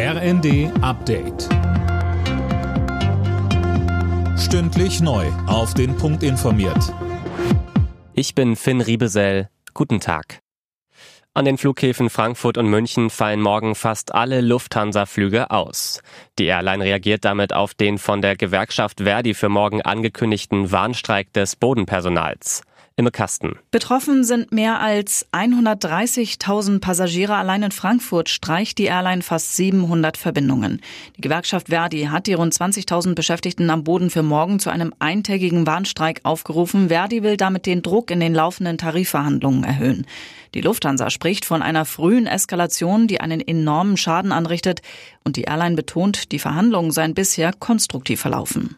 RND Update. Stündlich neu. Auf den Punkt informiert. Ich bin Finn Riebesell. Guten Tag. An den Flughäfen Frankfurt und München fallen morgen fast alle Lufthansa-Flüge aus. Die Airline reagiert damit auf den von der Gewerkschaft Verdi für morgen angekündigten Warnstreik des Bodenpersonals. Imme Kasten. Betroffen sind mehr als 130.000 Passagiere. Allein in Frankfurt streicht die Airline fast 700 Verbindungen. Die Gewerkschaft Verdi hat die rund 20.000 Beschäftigten am Boden für morgen zu einem eintägigen Warnstreik aufgerufen. Verdi will damit den Druck in den laufenden Tarifverhandlungen erhöhen. Die Lufthansa spricht von einer frühen Eskalation, die einen enormen Schaden anrichtet. Und die Airline betont, die Verhandlungen seien bisher konstruktiv verlaufen.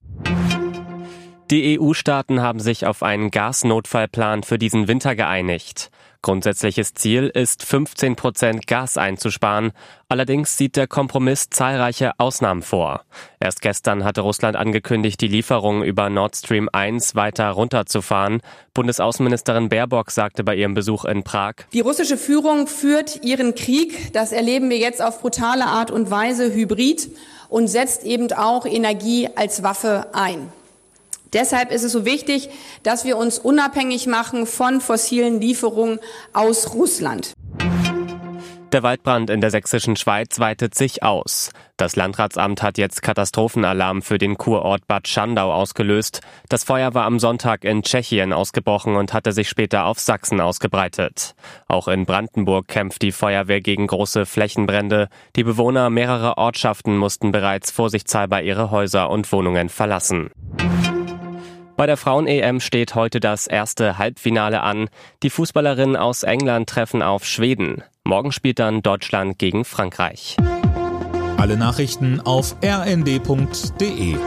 Die EU-Staaten haben sich auf einen Gasnotfallplan für diesen Winter geeinigt. Grundsätzliches Ziel ist, 15 Prozent Gas einzusparen. Allerdings sieht der Kompromiss zahlreiche Ausnahmen vor. Erst gestern hatte Russland angekündigt, die Lieferungen über Nord Stream 1 weiter runterzufahren. Bundesaußenministerin Baerbock sagte bei ihrem Besuch in Prag, Die russische Führung führt ihren Krieg. Das erleben wir jetzt auf brutale Art und Weise hybrid und setzt eben auch Energie als Waffe ein. Deshalb ist es so wichtig, dass wir uns unabhängig machen von fossilen Lieferungen aus Russland. Der Waldbrand in der sächsischen Schweiz weitet sich aus. Das Landratsamt hat jetzt Katastrophenalarm für den Kurort Bad Schandau ausgelöst. Das Feuer war am Sonntag in Tschechien ausgebrochen und hatte sich später auf Sachsen ausgebreitet. Auch in Brandenburg kämpft die Feuerwehr gegen große Flächenbrände. Die Bewohner mehrerer Ortschaften mussten bereits vorsichtshalber ihre Häuser und Wohnungen verlassen. Bei der Frauen-EM steht heute das erste Halbfinale an. Die Fußballerinnen aus England treffen auf Schweden. Morgen spielt dann Deutschland gegen Frankreich. Alle Nachrichten auf rnd.de